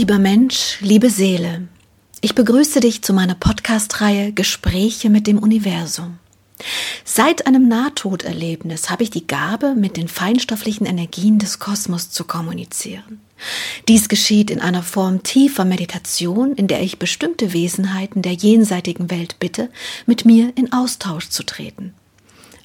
Lieber Mensch, liebe Seele, ich begrüße dich zu meiner Podcast-Reihe Gespräche mit dem Universum. Seit einem Nahtoderlebnis habe ich die Gabe, mit den feinstofflichen Energien des Kosmos zu kommunizieren. Dies geschieht in einer Form tiefer Meditation, in der ich bestimmte Wesenheiten der jenseitigen Welt bitte, mit mir in Austausch zu treten.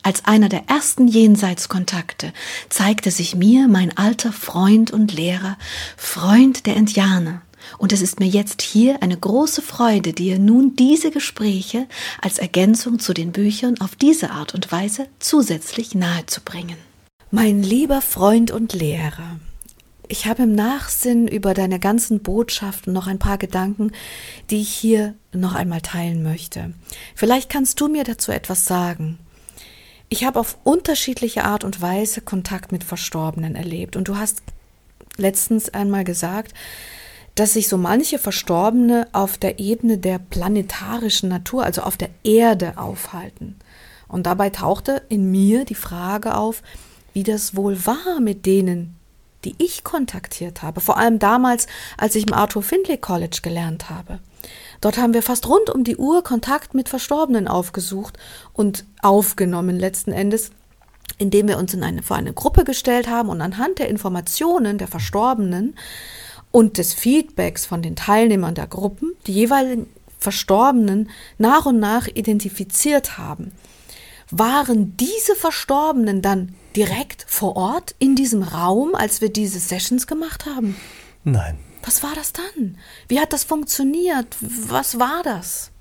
Als einer der ersten Jenseitskontakte zeigte sich mir mein alter Freund und Lehrer, Freund der Indianer, und es ist mir jetzt hier eine große Freude, dir nun diese Gespräche als Ergänzung zu den Büchern auf diese Art und Weise zusätzlich nahezubringen. Mein lieber Freund und Lehrer, ich habe im Nachsinn über deine ganzen Botschaften noch ein paar Gedanken, die ich hier noch einmal teilen möchte. Vielleicht kannst du mir dazu etwas sagen. Ich habe auf unterschiedliche Art und Weise Kontakt mit Verstorbenen erlebt und du hast letztens einmal gesagt, dass sich so manche Verstorbene auf der Ebene der planetarischen Natur, also auf der Erde, aufhalten. Und dabei tauchte in mir die Frage auf, wie das wohl war mit denen, die ich kontaktiert habe, vor allem damals, als ich im Arthur Findlay College gelernt habe. Dort haben wir fast rund um die Uhr Kontakt mit Verstorbenen aufgesucht und aufgenommen letzten Endes, indem wir uns in eine, vor eine Gruppe gestellt haben und anhand der Informationen der Verstorbenen und des Feedbacks von den Teilnehmern der Gruppen die jeweiligen Verstorbenen nach und nach identifiziert haben. Waren diese Verstorbenen dann direkt vor Ort in diesem Raum, als wir diese Sessions gemacht haben? Nein. Was war das dann? Wie hat das funktioniert? Was war das?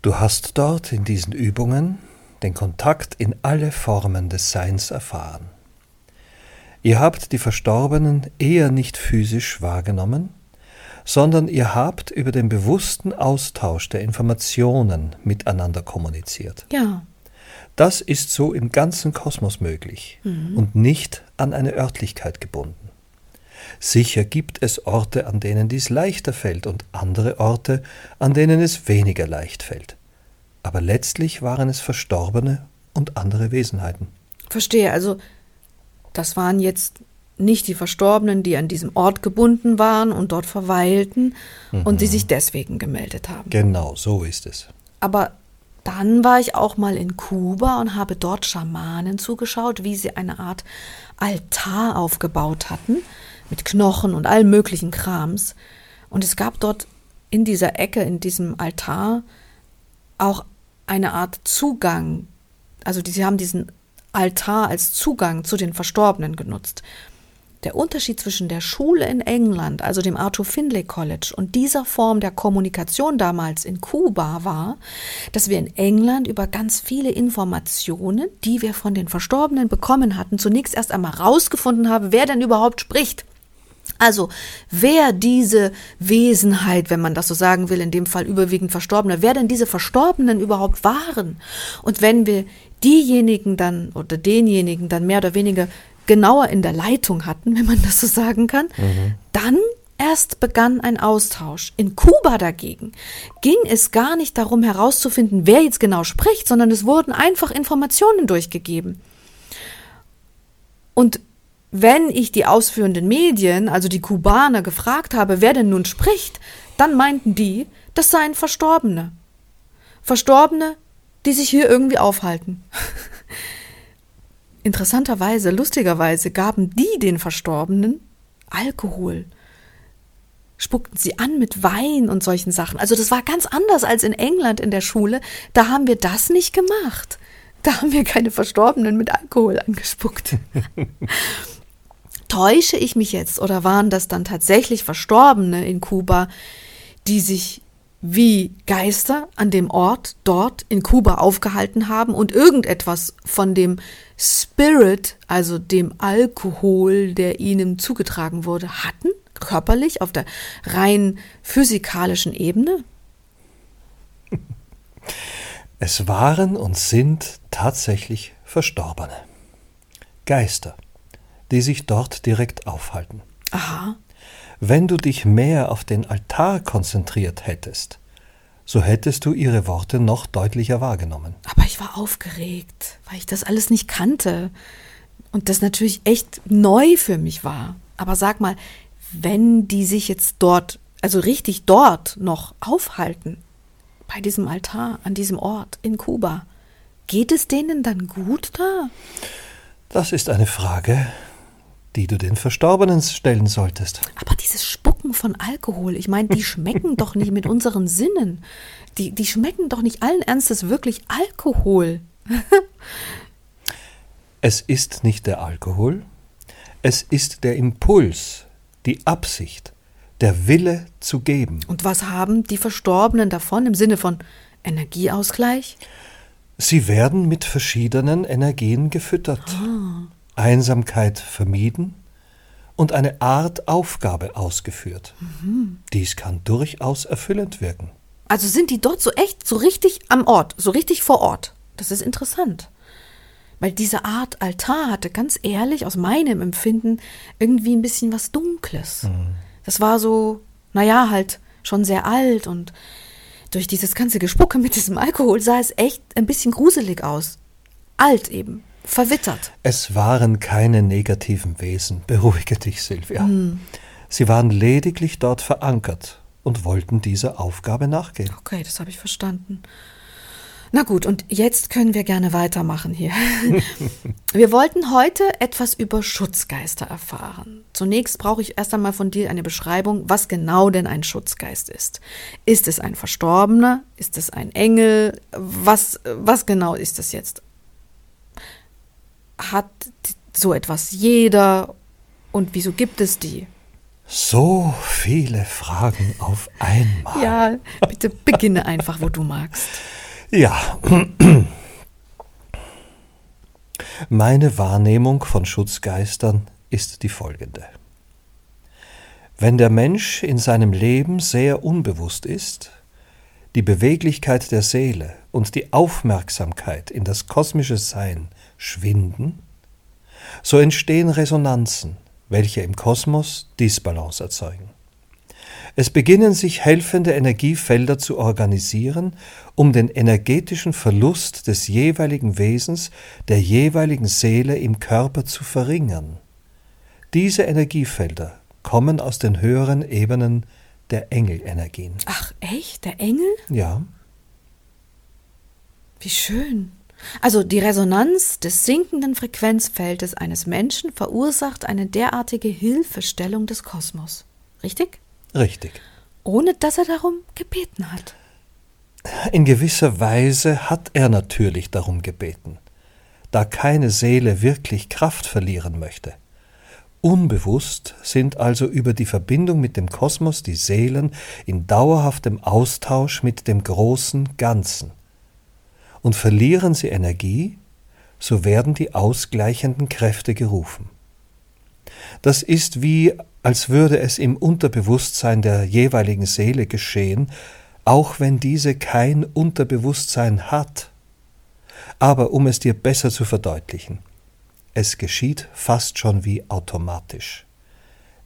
Du hast dort in diesen Übungen den Kontakt in alle Formen des Seins erfahren. Ihr habt die Verstorbenen eher nicht physisch wahrgenommen, sondern ihr habt über den bewussten Austausch der Informationen miteinander kommuniziert. Ja. Das ist so im ganzen Kosmos möglich mhm. und nicht an eine Örtlichkeit gebunden. Sicher gibt es Orte, an denen dies leichter fällt und andere Orte, an denen es weniger leicht fällt. Aber letztlich waren es Verstorbene und andere Wesenheiten. Verstehe, also das waren jetzt nicht die Verstorbenen, die an diesem Ort gebunden waren und dort verweilten mhm. und die sich deswegen gemeldet haben. Genau, so ist es. Aber dann war ich auch mal in Kuba und habe dort Schamanen zugeschaut, wie sie eine Art Altar aufgebaut hatten, mit Knochen und allem möglichen Krams. Und es gab dort in dieser Ecke, in diesem Altar, auch eine Art Zugang. Also sie haben diesen Altar als Zugang zu den Verstorbenen genutzt. Der Unterschied zwischen der Schule in England, also dem Arthur Findlay College, und dieser Form der Kommunikation damals in Kuba war, dass wir in England über ganz viele Informationen, die wir von den Verstorbenen bekommen hatten, zunächst erst einmal rausgefunden haben, wer denn überhaupt spricht. Also, wer diese Wesenheit, wenn man das so sagen will, in dem Fall überwiegend Verstorbene, wer denn diese Verstorbenen überhaupt waren? Und wenn wir diejenigen dann oder denjenigen dann mehr oder weniger genauer in der Leitung hatten, wenn man das so sagen kann, mhm. dann erst begann ein Austausch. In Kuba dagegen ging es gar nicht darum herauszufinden, wer jetzt genau spricht, sondern es wurden einfach Informationen durchgegeben. Und wenn ich die ausführenden Medien, also die Kubaner, gefragt habe, wer denn nun spricht, dann meinten die, das seien Verstorbene. Verstorbene, die sich hier irgendwie aufhalten. Interessanterweise, lustigerweise gaben die den Verstorbenen Alkohol. Spuckten sie an mit Wein und solchen Sachen. Also das war ganz anders als in England in der Schule. Da haben wir das nicht gemacht. Da haben wir keine Verstorbenen mit Alkohol angespuckt. Täusche ich mich jetzt oder waren das dann tatsächlich Verstorbene in Kuba, die sich wie Geister an dem Ort dort in Kuba aufgehalten haben und irgendetwas von dem Spirit, also dem Alkohol, der ihnen zugetragen wurde, hatten, körperlich auf der rein physikalischen Ebene? Es waren und sind tatsächlich Verstorbene. Geister, die sich dort direkt aufhalten. Aha. Wenn du dich mehr auf den Altar konzentriert hättest, so hättest du ihre Worte noch deutlicher wahrgenommen. Aber ich war aufgeregt, weil ich das alles nicht kannte und das natürlich echt neu für mich war. Aber sag mal, wenn die sich jetzt dort, also richtig dort noch aufhalten, bei diesem Altar, an diesem Ort in Kuba, geht es denen dann gut da? Das ist eine Frage, die du den Verstorbenen stellen solltest. Aber dieses Spucken von Alkohol, ich meine, die schmecken doch nicht mit unseren Sinnen. Die, die schmecken doch nicht allen Ernstes wirklich Alkohol. es ist nicht der Alkohol, es ist der Impuls, die Absicht, der Wille zu geben. Und was haben die Verstorbenen davon im Sinne von Energieausgleich? Sie werden mit verschiedenen Energien gefüttert, ah. Einsamkeit vermieden und eine Art Aufgabe ausgeführt. Mhm. Dies kann durchaus erfüllend wirken. Also sind die dort so echt, so richtig am Ort, so richtig vor Ort. Das ist interessant. Weil diese Art Altar hatte ganz ehrlich aus meinem Empfinden irgendwie ein bisschen was Dunkles. Mhm. Das war so, naja, halt schon sehr alt und durch dieses ganze Gespucke mit diesem Alkohol sah es echt ein bisschen gruselig aus. Alt eben, verwittert. Es waren keine negativen Wesen, beruhige dich, Silvia. Mhm. Sie waren lediglich dort verankert und wollten dieser Aufgabe nachgehen. Okay, das habe ich verstanden. Na gut, und jetzt können wir gerne weitermachen hier. wir wollten heute etwas über Schutzgeister erfahren. Zunächst brauche ich erst einmal von dir eine Beschreibung, was genau denn ein Schutzgeist ist. Ist es ein Verstorbener? Ist es ein Engel? Was, was genau ist es jetzt? Hat so etwas jeder? Und wieso gibt es die? So viele Fragen auf einmal. Ja, bitte beginne einfach, wo du magst. Ja. Meine Wahrnehmung von Schutzgeistern ist die folgende. Wenn der Mensch in seinem Leben sehr unbewusst ist, die Beweglichkeit der Seele und die Aufmerksamkeit in das kosmische Sein schwinden, so entstehen Resonanzen, welche im Kosmos Disbalance erzeugen. Es beginnen sich helfende Energiefelder zu organisieren, um den energetischen Verlust des jeweiligen Wesens, der jeweiligen Seele im Körper zu verringern. Diese Energiefelder kommen aus den höheren Ebenen der Engelenergien. Ach echt, der Engel? Ja. Wie schön. Also die Resonanz des sinkenden Frequenzfeldes eines Menschen verursacht eine derartige Hilfestellung des Kosmos. Richtig? Richtig. Ohne dass er darum gebeten hat. In gewisser Weise hat er natürlich darum gebeten, da keine Seele wirklich Kraft verlieren möchte. Unbewusst sind also über die Verbindung mit dem Kosmos die Seelen in dauerhaftem Austausch mit dem großen Ganzen. Und verlieren sie Energie, so werden die ausgleichenden Kräfte gerufen. Das ist wie, als würde es im Unterbewusstsein der jeweiligen Seele geschehen, auch wenn diese kein Unterbewusstsein hat. Aber um es dir besser zu verdeutlichen, es geschieht fast schon wie automatisch.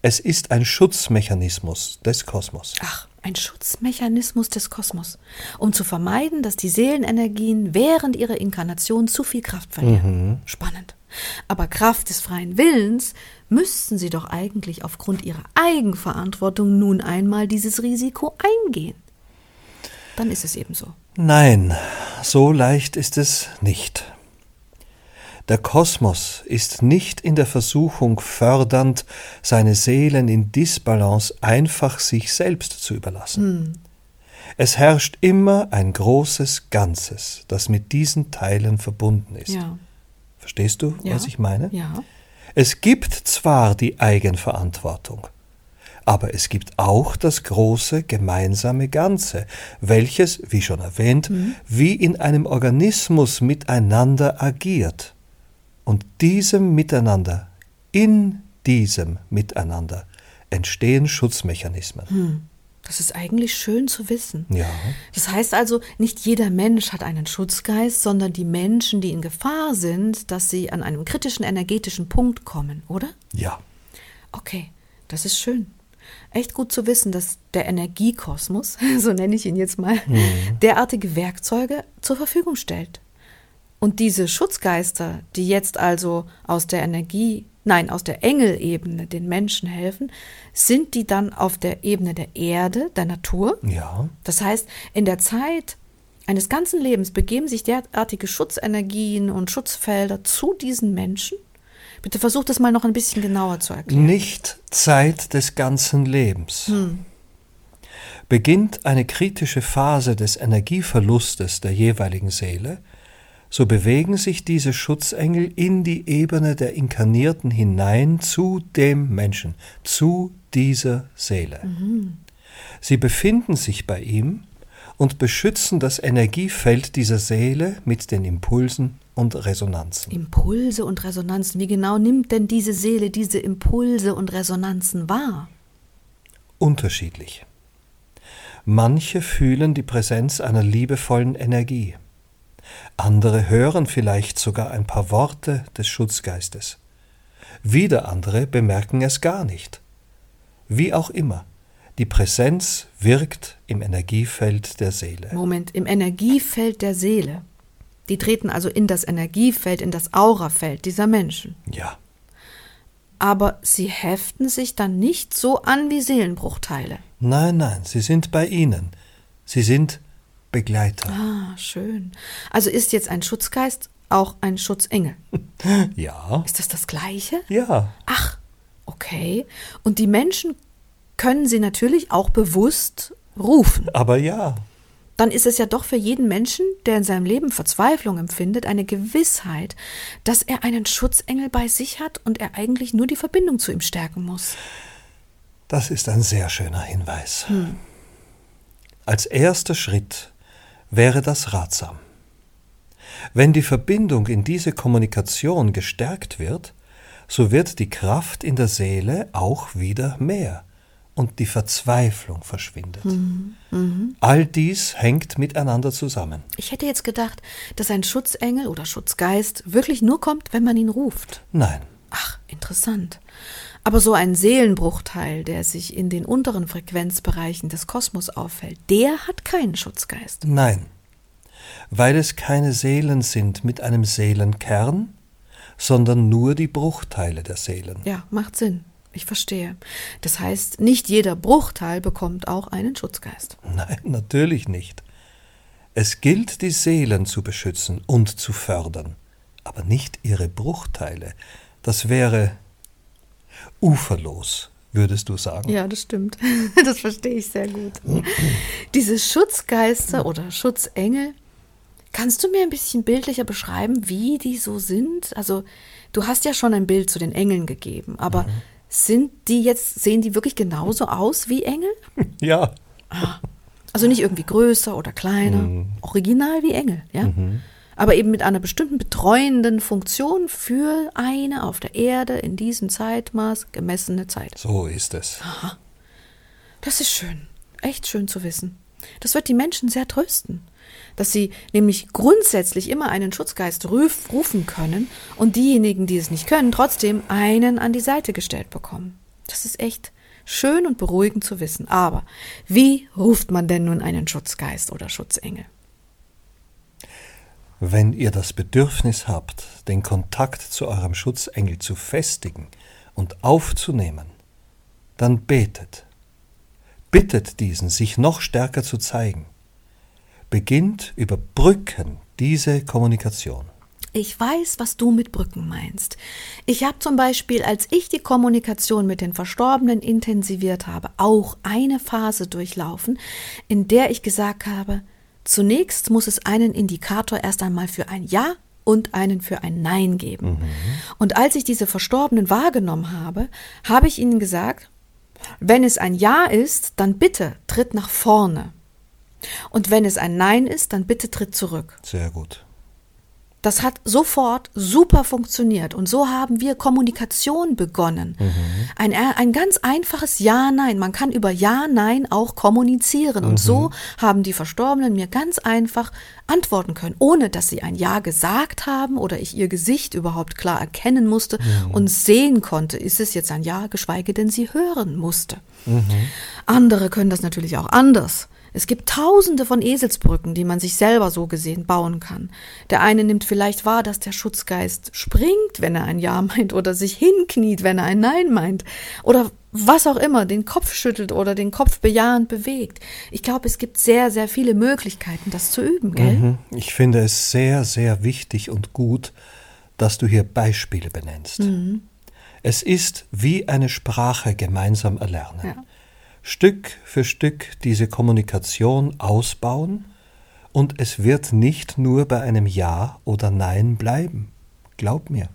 Es ist ein Schutzmechanismus des Kosmos. Ach, ein Schutzmechanismus des Kosmos, um zu vermeiden, dass die Seelenenergien während ihrer Inkarnation zu viel Kraft verlieren. Mhm. Spannend. Aber Kraft des freien Willens müssten sie doch eigentlich aufgrund ihrer Eigenverantwortung nun einmal dieses Risiko eingehen. Dann ist es eben so. Nein, so leicht ist es nicht. Der Kosmos ist nicht in der Versuchung fördernd, seine Seelen in Disbalance einfach sich selbst zu überlassen. Hm. Es herrscht immer ein großes Ganzes, das mit diesen Teilen verbunden ist. Ja. Verstehst du, ja. was ich meine? Ja. Es gibt zwar die Eigenverantwortung, aber es gibt auch das große gemeinsame Ganze, welches, wie schon erwähnt, mhm. wie in einem Organismus miteinander agiert. Und diesem Miteinander, in diesem Miteinander entstehen Schutzmechanismen. Mhm. Das ist eigentlich schön zu wissen. Ja. Das heißt also, nicht jeder Mensch hat einen Schutzgeist, sondern die Menschen, die in Gefahr sind, dass sie an einem kritischen energetischen Punkt kommen, oder? Ja. Okay, das ist schön. Echt gut zu wissen, dass der Energiekosmos, so nenne ich ihn jetzt mal, mhm. derartige Werkzeuge zur Verfügung stellt. Und diese Schutzgeister, die jetzt also aus der Energie nein, aus der Engelebene den Menschen helfen, sind die dann auf der Ebene der Erde, der Natur. Ja. Das heißt, in der Zeit eines ganzen Lebens begeben sich derartige Schutzenergien und Schutzfelder zu diesen Menschen. Bitte versucht das mal noch ein bisschen genauer zu erklären. Nicht Zeit des ganzen Lebens. Hm. Beginnt eine kritische Phase des Energieverlustes der jeweiligen Seele, so bewegen sich diese Schutzengel in die Ebene der Inkarnierten hinein zu dem Menschen, zu dieser Seele. Mhm. Sie befinden sich bei ihm und beschützen das Energiefeld dieser Seele mit den Impulsen und Resonanzen. Impulse und Resonanzen. Wie genau nimmt denn diese Seele diese Impulse und Resonanzen wahr? Unterschiedlich. Manche fühlen die Präsenz einer liebevollen Energie. Andere hören vielleicht sogar ein paar Worte des Schutzgeistes. Wieder andere bemerken es gar nicht. Wie auch immer, die Präsenz wirkt im Energiefeld der Seele. Moment, im Energiefeld der Seele. Die treten also in das Energiefeld, in das Aurafeld dieser Menschen. Ja. Aber sie heften sich dann nicht so an wie Seelenbruchteile. Nein, nein, sie sind bei ihnen. Sie sind Begleiter. Ah, schön. Also ist jetzt ein Schutzgeist auch ein Schutzengel? ja. Ist das das Gleiche? Ja. Ach, okay. Und die Menschen können sie natürlich auch bewusst rufen. Aber ja. Dann ist es ja doch für jeden Menschen, der in seinem Leben Verzweiflung empfindet, eine Gewissheit, dass er einen Schutzengel bei sich hat und er eigentlich nur die Verbindung zu ihm stärken muss. Das ist ein sehr schöner Hinweis. Hm. Als erster Schritt wäre das ratsam. Wenn die Verbindung in diese Kommunikation gestärkt wird, so wird die Kraft in der Seele auch wieder mehr und die Verzweiflung verschwindet. Mhm. Mhm. All dies hängt miteinander zusammen. Ich hätte jetzt gedacht, dass ein Schutzengel oder Schutzgeist wirklich nur kommt, wenn man ihn ruft. Nein. Ach, interessant. Aber so ein Seelenbruchteil, der sich in den unteren Frequenzbereichen des Kosmos auffällt, der hat keinen Schutzgeist. Nein, weil es keine Seelen sind mit einem Seelenkern, sondern nur die Bruchteile der Seelen. Ja, macht Sinn. Ich verstehe. Das heißt, nicht jeder Bruchteil bekommt auch einen Schutzgeist. Nein, natürlich nicht. Es gilt, die Seelen zu beschützen und zu fördern, aber nicht ihre Bruchteile. Das wäre uferlos, würdest du sagen. Ja, das stimmt. Das verstehe ich sehr gut. Diese Schutzgeister oder Schutzengel, kannst du mir ein bisschen bildlicher beschreiben, wie die so sind? Also, du hast ja schon ein Bild zu den Engeln gegeben, aber mhm. sind die jetzt, sehen die wirklich genauso aus wie Engel? Ja. Ah. Also nicht irgendwie größer oder kleiner, mhm. original wie Engel, ja? Mhm aber eben mit einer bestimmten betreuenden Funktion für eine auf der Erde in diesem Zeitmaß gemessene Zeit. So ist es. Aha. Das ist schön. Echt schön zu wissen. Das wird die Menschen sehr trösten. Dass sie nämlich grundsätzlich immer einen Schutzgeist ruf, rufen können und diejenigen, die es nicht können, trotzdem einen an die Seite gestellt bekommen. Das ist echt schön und beruhigend zu wissen. Aber wie ruft man denn nun einen Schutzgeist oder Schutzengel? Wenn ihr das Bedürfnis habt, den Kontakt zu eurem Schutzengel zu festigen und aufzunehmen, dann betet. Bittet diesen, sich noch stärker zu zeigen. Beginnt über Brücken diese Kommunikation. Ich weiß, was du mit Brücken meinst. Ich habe zum Beispiel, als ich die Kommunikation mit den Verstorbenen intensiviert habe, auch eine Phase durchlaufen, in der ich gesagt habe, Zunächst muss es einen Indikator erst einmal für ein Ja und einen für ein Nein geben. Mhm. Und als ich diese Verstorbenen wahrgenommen habe, habe ich ihnen gesagt, wenn es ein Ja ist, dann bitte tritt nach vorne. Und wenn es ein Nein ist, dann bitte tritt zurück. Sehr gut. Das hat sofort super funktioniert und so haben wir Kommunikation begonnen. Mhm. Ein, ein ganz einfaches Ja-Nein. Man kann über Ja-Nein auch kommunizieren und mhm. so haben die Verstorbenen mir ganz einfach antworten können, ohne dass sie ein Ja gesagt haben oder ich ihr Gesicht überhaupt klar erkennen musste mhm. und sehen konnte, ist es jetzt ein Ja, geschweige denn sie hören musste. Mhm. Andere können das natürlich auch anders Es gibt tausende von Eselsbrücken, die man sich selber so gesehen bauen kann. Der eine nimmt vielleicht wahr, dass der Schutzgeist springt, wenn er ein Ja meint, oder sich hinkniet, wenn er ein Nein meint, oder was auch immer, den Kopf schüttelt oder den Kopf bejahend bewegt. Ich glaube, es gibt sehr, sehr viele Möglichkeiten, das zu üben, gell? Mhm. Ich finde es sehr, sehr wichtig und gut, dass du hier Beispiele benennst. Mhm. Es ist wie eine Sprache gemeinsam erlernen. Ja. Stück für Stück diese Kommunikation ausbauen und es wird nicht nur bei einem Ja oder Nein bleiben. Glaub mir.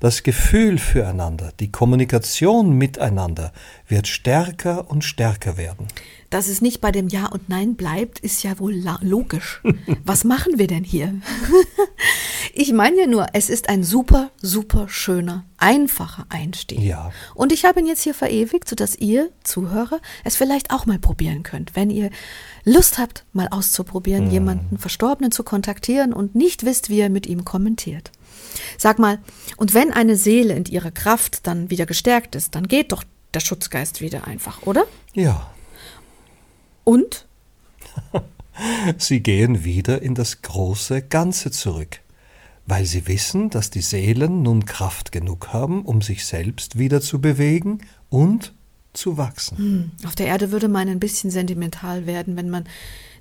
Das Gefühl füreinander, die Kommunikation miteinander wird stärker und stärker werden. Dass es nicht bei dem Ja und Nein bleibt, ist ja wohl logisch. Was machen wir denn hier? ich meine ja nur, es ist ein super, super schöner, einfacher Einstieg. Ja. Und ich habe ihn jetzt hier verewigt, sodass ihr, Zuhörer, es vielleicht auch mal probieren könnt. Wenn ihr Lust habt, mal auszuprobieren, hm. jemanden Verstorbenen zu kontaktieren und nicht wisst, wie ihr mit ihm kommentiert. Sag mal, und wenn eine Seele in ihrer Kraft dann wieder gestärkt ist, dann geht doch der Schutzgeist wieder einfach, oder? Ja. Und? sie gehen wieder in das große Ganze zurück, weil sie wissen, dass die Seelen nun Kraft genug haben, um sich selbst wieder zu bewegen und zu wachsen. Hm, auf der Erde würde man ein bisschen sentimental werden, wenn man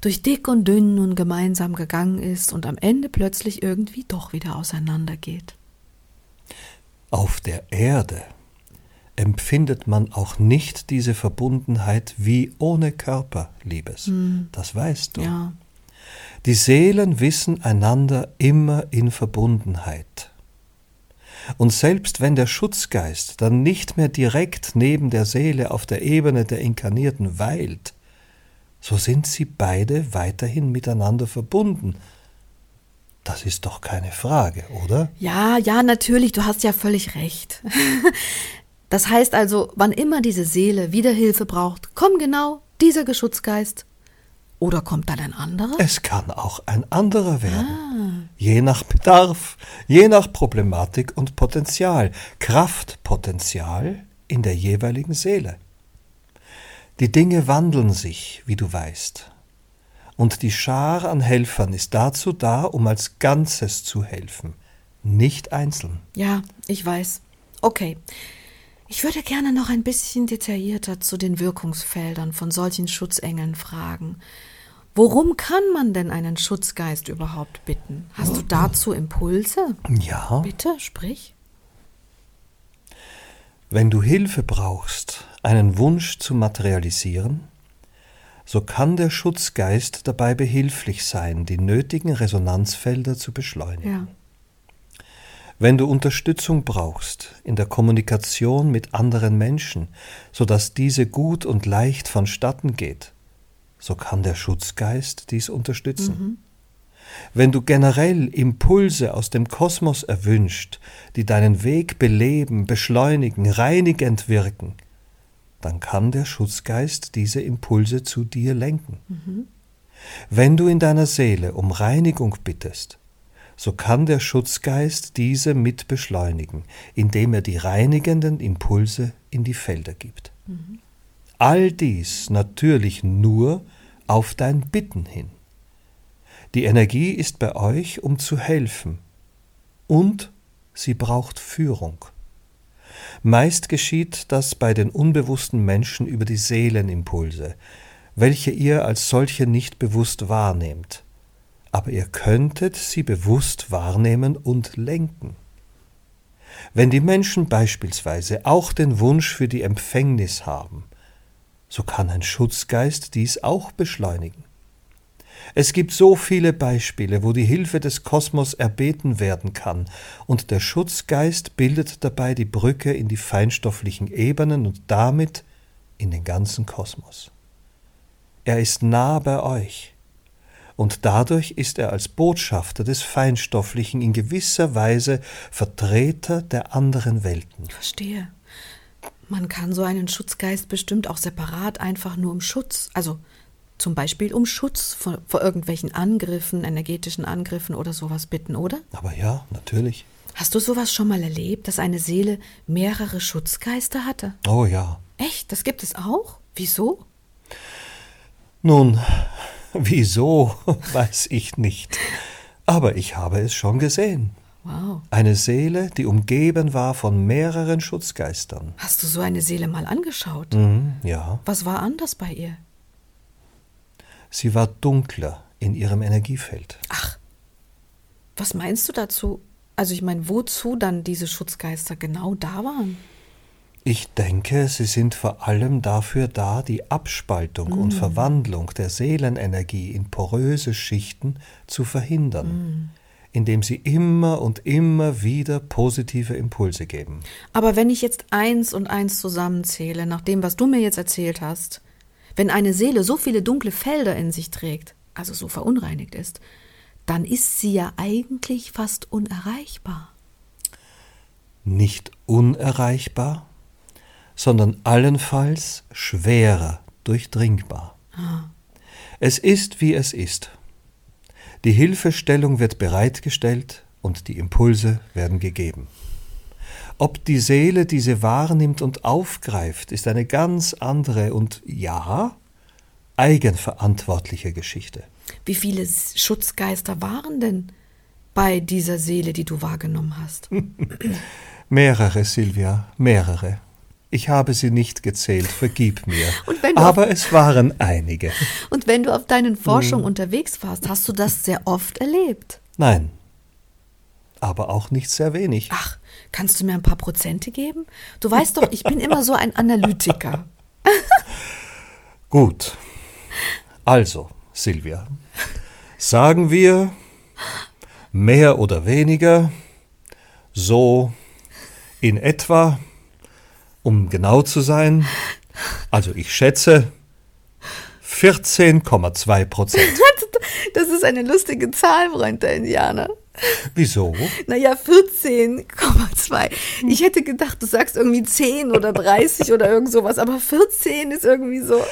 durch dick und dünn nun gemeinsam gegangen ist und am Ende plötzlich irgendwie doch wieder auseinandergeht. Auf der Erde empfindet man auch nicht diese Verbundenheit wie ohne Körper, Liebes. Hm. Das weißt du. Ja. Die Seelen wissen einander immer in Verbundenheit. Und selbst wenn der Schutzgeist dann nicht mehr direkt neben der Seele auf der Ebene der Inkarnierten weilt, so sind sie beide weiterhin miteinander verbunden. Das ist doch keine Frage, oder? Ja, ja, natürlich, du hast ja völlig recht. Das heißt also, wann immer diese Seele wieder Hilfe braucht, kommt genau dieser Geschutzgeist. Oder kommt dann ein anderer? Es kann auch ein anderer werden. Ah. Je nach Bedarf, je nach Problematik und Potenzial. Kraftpotenzial in der jeweiligen Seele. Die Dinge wandeln sich, wie du weißt. Und die Schar an Helfern ist dazu da, um als Ganzes zu helfen, nicht einzeln. Ja, ich weiß. Okay. Ich würde gerne noch ein bisschen detaillierter zu den Wirkungsfeldern von solchen Schutzengeln fragen. Worum kann man denn einen Schutzgeist überhaupt bitten? Hast du dazu Impulse? Ja. Bitte, sprich. Wenn du Hilfe brauchst, einen Wunsch zu materialisieren, so kann der Schutzgeist dabei behilflich sein, die nötigen Resonanzfelder zu beschleunigen. Ja. Wenn du Unterstützung brauchst in der Kommunikation mit anderen Menschen, so dass diese gut und leicht vonstatten geht, so kann der Schutzgeist dies unterstützen. Mhm. Wenn du generell Impulse aus dem Kosmos erwünscht, die deinen Weg beleben, beschleunigen, reinigend wirken, dann kann der Schutzgeist diese Impulse zu dir lenken. Mhm. Wenn du in deiner Seele um Reinigung bittest, so kann der Schutzgeist diese mit beschleunigen, indem er die reinigenden Impulse in die Felder gibt. Mhm. All dies natürlich nur auf dein Bitten hin. Die Energie ist bei euch, um zu helfen, und sie braucht Führung. Meist geschieht das bei den unbewussten Menschen über die Seelenimpulse, welche ihr als solche nicht bewusst wahrnehmt aber ihr könntet sie bewusst wahrnehmen und lenken. Wenn die Menschen beispielsweise auch den Wunsch für die Empfängnis haben, so kann ein Schutzgeist dies auch beschleunigen. Es gibt so viele Beispiele, wo die Hilfe des Kosmos erbeten werden kann, und der Schutzgeist bildet dabei die Brücke in die feinstofflichen Ebenen und damit in den ganzen Kosmos. Er ist nah bei euch, und dadurch ist er als Botschafter des Feinstofflichen in gewisser Weise Vertreter der anderen Welten. Ich verstehe. Man kann so einen Schutzgeist bestimmt auch separat einfach nur um Schutz, also zum Beispiel um Schutz vor, vor irgendwelchen Angriffen, energetischen Angriffen oder sowas bitten, oder? Aber ja, natürlich. Hast du sowas schon mal erlebt, dass eine Seele mehrere Schutzgeister hatte? Oh ja. Echt? Das gibt es auch? Wieso? Nun, wieso, weiß ich nicht. Aber ich habe es schon gesehen. Wow. Eine Seele, die umgeben war von mehreren Schutzgeistern. Hast du so eine Seele mal angeschaut? Mhm, ja, Was war anders bei ihr? sie war dunkler in ihrem Energiefeld. Ach, was meinst du dazu? Also ich meine, wozu dann diese Schutzgeister genau da waren? Ich denke, sie sind vor allem dafür da, die Abspaltung und Verwandlung der Seelenenergie in poröse Schichten zu verhindern, indem sie immer und immer wieder positive Impulse geben. Aber wenn ich jetzt eins und eins zusammenzähle, nach dem, was du mir jetzt erzählt hast, wenn eine Seele so viele dunkle Felder in sich trägt, also so verunreinigt ist, dann ist sie ja eigentlich fast unerreichbar. Nicht unerreichbar, sondern allenfalls schwerer durchdringbar. Es ist, wie es ist. Die Hilfestellung wird bereitgestellt und die Impulse werden gegeben. Ob die Seele diese wahrnimmt und aufgreift, ist eine ganz andere und ja, eigenverantwortliche Geschichte. Wie viele Schutzgeister waren denn bei dieser Seele, die du wahrgenommen hast? Mehrere, Silvia, mehrere. Ich habe sie nicht gezählt, vergib mir. Aber es waren einige. Und wenn du auf deinen Forschungen unterwegs warst, hast du das sehr oft erlebt? Nein, aber auch nicht sehr wenig. Ach, kannst du mir ein paar Prozente geben? Du weißt doch, ich bin immer so ein Analytiker. Gut. Also, Silvia, sagen wir mehr oder weniger so in etwa, um genau zu sein, also ich schätze 14,2 Prozent. Das ist eine lustige Zahl, Freund der Indianer. Wieso? Naja, 14,2. Ich hätte gedacht, du sagst irgendwie 10 oder 30 oder irgend sowas, aber 14 ist irgendwie so.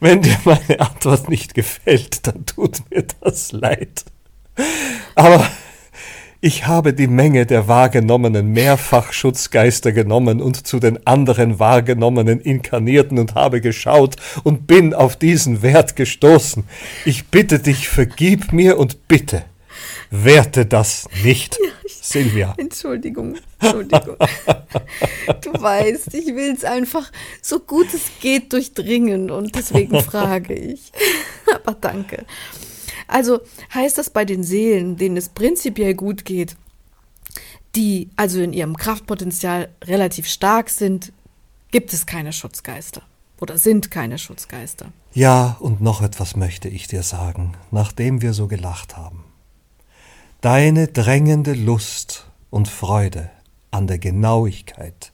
Wenn dir meine Antwort nicht gefällt, dann tut mir das leid. Aber ich habe die Menge der wahrgenommenen Mehrfachschutzgeister genommen und zu den anderen wahrgenommenen inkarnierten und habe geschaut und bin auf diesen Wert gestoßen. Ich bitte dich, vergib mir und bitte, werte das nicht, Silvia. Entschuldigung, Entschuldigung. Du weißt, ich will es einfach so gut es geht durchdringen und deswegen frage ich. Aber danke. Also heißt das bei den Seelen, denen es prinzipiell gut geht, die also in ihrem Kraftpotenzial relativ stark sind, gibt es keine Schutzgeister oder sind keine Schutzgeister. Ja, und noch etwas möchte ich dir sagen, nachdem wir so gelacht haben. Deine drängende Lust und Freude an der Genauigkeit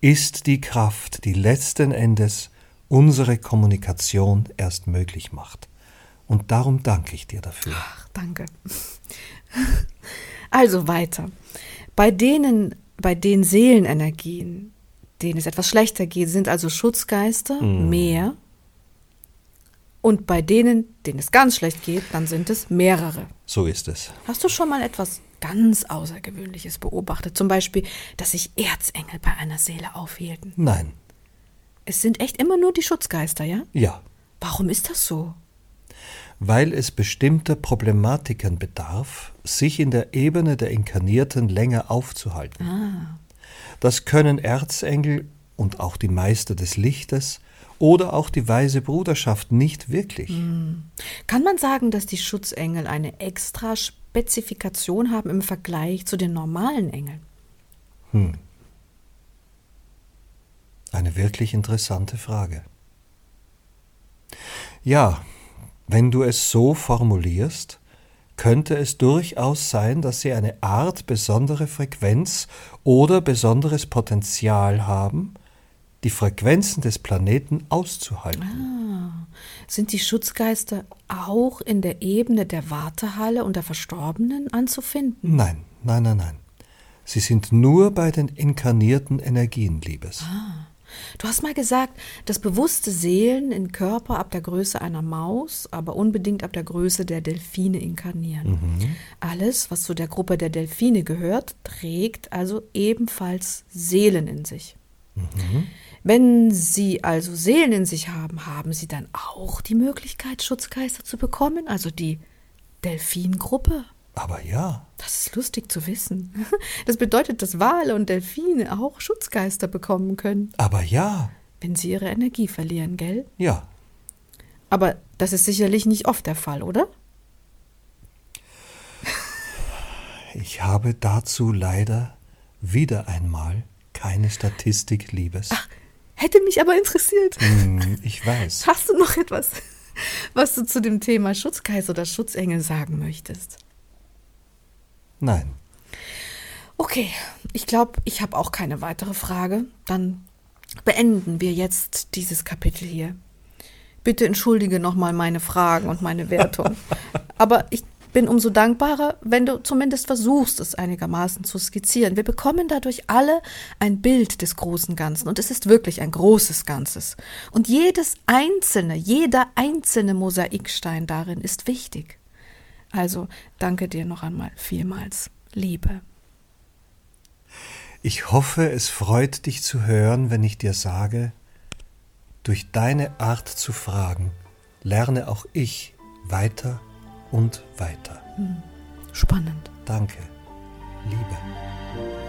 ist die Kraft, die letzten Endes unsere Kommunikation erst möglich macht. Und darum danke ich dir dafür. Ach, danke. Also weiter. Bei denen, bei den Seelenenergien, denen es etwas schlechter geht, sind also Schutzgeister mehr. Und bei denen, denen es ganz schlecht geht, dann sind es mehrere. So ist es. Hast du schon mal etwas ganz Außergewöhnliches beobachtet? Zum Beispiel, dass sich Erzengel bei einer Seele aufhielten. Nein. Es sind echt immer nur die Schutzgeister, ja? Ja. Warum ist das so? Weil es bestimmter Problematiken bedarf, sich in der Ebene der Inkarnierten länger aufzuhalten. Das können Erzengel und auch die Meister des Lichtes oder auch die weise Bruderschaft nicht wirklich. Kann man sagen, dass die Schutzengel eine extra Spezifikation haben im Vergleich zu den normalen Engeln? Eine wirklich interessante Frage. Ja, wenn du es so formulierst, könnte es durchaus sein, dass sie eine Art besondere Frequenz oder besonderes Potenzial haben, die Frequenzen des Planeten auszuhalten. Sind die Schutzgeister auch in der Ebene der Wartehalle und der Verstorbenen anzufinden? Nein, nein, nein, nein. Sie sind nur bei den inkarnierten Energien, Liebes. Du hast mal gesagt, dass bewusste Seelen in Körper ab der Größe einer Maus, aber unbedingt ab der Größe der Delfine inkarnieren. Alles, was zu der Gruppe der Delfine gehört, trägt also ebenfalls Seelen in sich. Wenn Sie also Seelen in sich haben, haben Sie dann auch die Möglichkeit, Schutzgeister zu bekommen, also die Delfingruppe? Aber ja. Das ist lustig zu wissen. Das bedeutet, dass Wale und Delfine auch Schutzgeister bekommen können. Aber ja. Wenn sie ihre Energie verlieren, gell? Ja. Aber das ist sicherlich nicht oft der Fall, oder? Ich habe dazu leider wieder einmal keine Statistik, Liebes. Ach, hätte mich aber interessiert. Hm, ich weiß. Hast du noch etwas, was du zu dem Thema Schutzgeist oder Schutzengel sagen möchtest? Nein. Okay, ich glaube, ich habe auch keine weitere Frage. Dann beenden wir jetzt dieses Kapitel hier. Bitte entschuldige nochmal meine Fragen und meine Wertung. Aber ich bin umso dankbarer, wenn du zumindest versuchst, es einigermaßen zu skizzieren. Wir bekommen dadurch alle ein Bild des großen Ganzen und es ist wirklich ein großes Ganzes. Und jedes einzelne, jeder einzelne Mosaikstein darin ist wichtig. Also danke dir noch einmal vielmals, Liebe. Ich hoffe, es freut dich zu hören, wenn ich dir sage, durch deine Art zu fragen, lerne auch ich weiter und weiter. Hm. Spannend. Danke, Liebe.